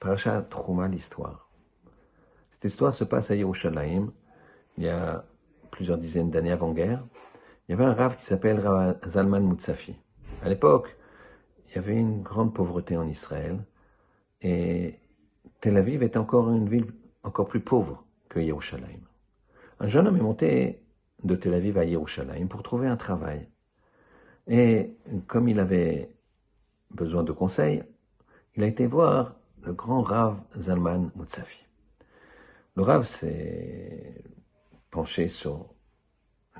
Parashat Trouma, l'histoire. Cette histoire se passe à Yerushalayim, il y a plusieurs dizaines d'années avant-guerre. Il y avait un rave qui s'appelle Rav Zalman Moutsafi. À l'époque, il y avait une grande pauvreté en Israël et Tel Aviv était encore une ville encore plus pauvre que Yerushalayim. Un jeune homme est monté de Tel Aviv à Yerushalayim pour trouver un travail. Et comme il avait besoin de conseils, il a été voir le grand Rav Zalman Moutsafi. Le Rav s'est penché sur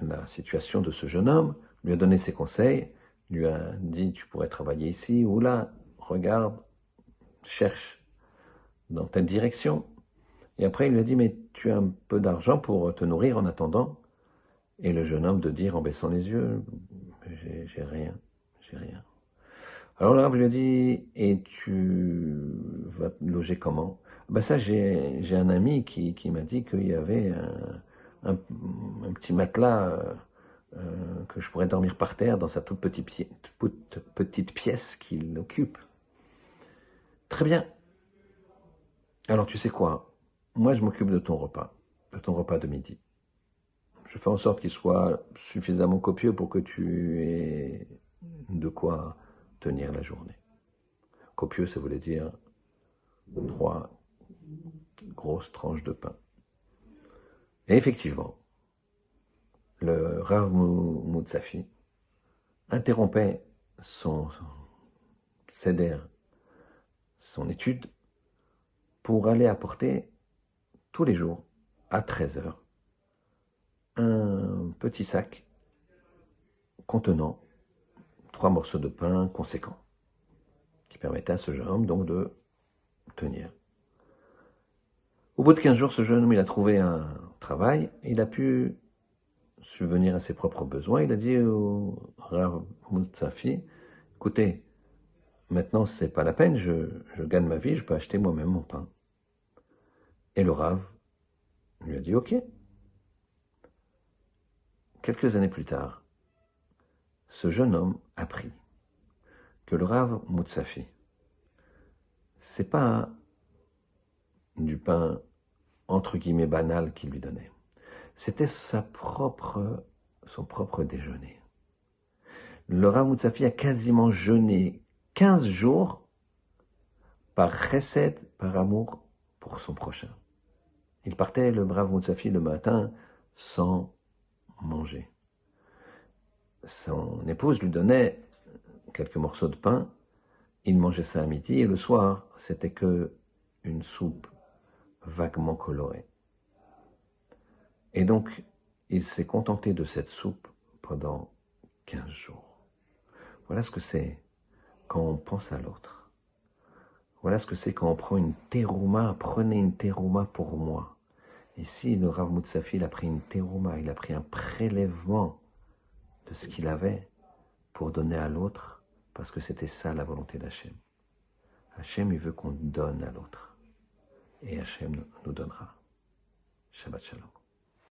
la situation de ce jeune homme, lui a donné ses conseils, lui a dit tu pourrais travailler ici ou là, regarde, cherche dans telle direction. Et après il lui a dit mais tu as un peu d'argent pour te nourrir en attendant Et le jeune homme de dire en baissant les yeux j'ai rien, j'ai rien. Alors Rav lui a dit, et tu vas loger comment? Ben ça, j'ai un ami qui, m'a dit qu'il y avait un, un, petit matelas euh, euh, que je pourrais dormir par terre dans sa toute petite, toute petite pièce qu'il occupe. Très bien. Alors tu sais quoi? Moi, je m'occupe de ton repas, de ton repas de midi. Je fais en sorte qu'il soit suffisamment copieux pour que tu aies de quoi tenir la journée. Copieux, ça voulait dire trois grosses tranches de pain. Et effectivement, le Rav Moutsafi interrompait son céder, son étude, pour aller apporter tous les jours, à 13 heures, un petit sac contenant trois morceaux de pain conséquents, qui permettaient à ce jeune homme donc de tenir. Au bout de 15 jours, ce jeune homme, il a trouvé un travail, il a pu subvenir à ses propres besoins. Il a dit au Rav Moutsafi, écoutez, maintenant c'est pas la peine, je, gagne ma vie, je peux acheter moi-même mon pain. Et le Rav lui a dit, ok. Quelques années plus tard, ce jeune homme apprit que le Rav Moutsafi, c'est pas du pain entre guillemets banal qu'il lui donnait. C'était sa propre, son propre déjeuner. Le Rav Moutsafi a quasiment jeûné 15 jours par recette, par amour pour son prochain. Il partait, le brave Moutsafi, le matin sans manger son épouse lui donnait quelques morceaux de pain, il mangeait ça à midi et le soir, c'était que une soupe vaguement colorée. Et donc, il s'est contenté de cette soupe pendant 15 jours. Voilà ce que c'est quand on pense à l'autre. Voilà ce que c'est quand on prend une terouma, prenez une terouma pour moi. Ici, le Rav Moutsafi, il a pris une terouma, il a pris un prélèvement de ce qu'il avait pour donner à l'autre, parce que c'était ça la volonté d'Hachem. Hachem, il veut qu'on donne à l'autre. Et Hachem nous donnera. Shabbat Shalom.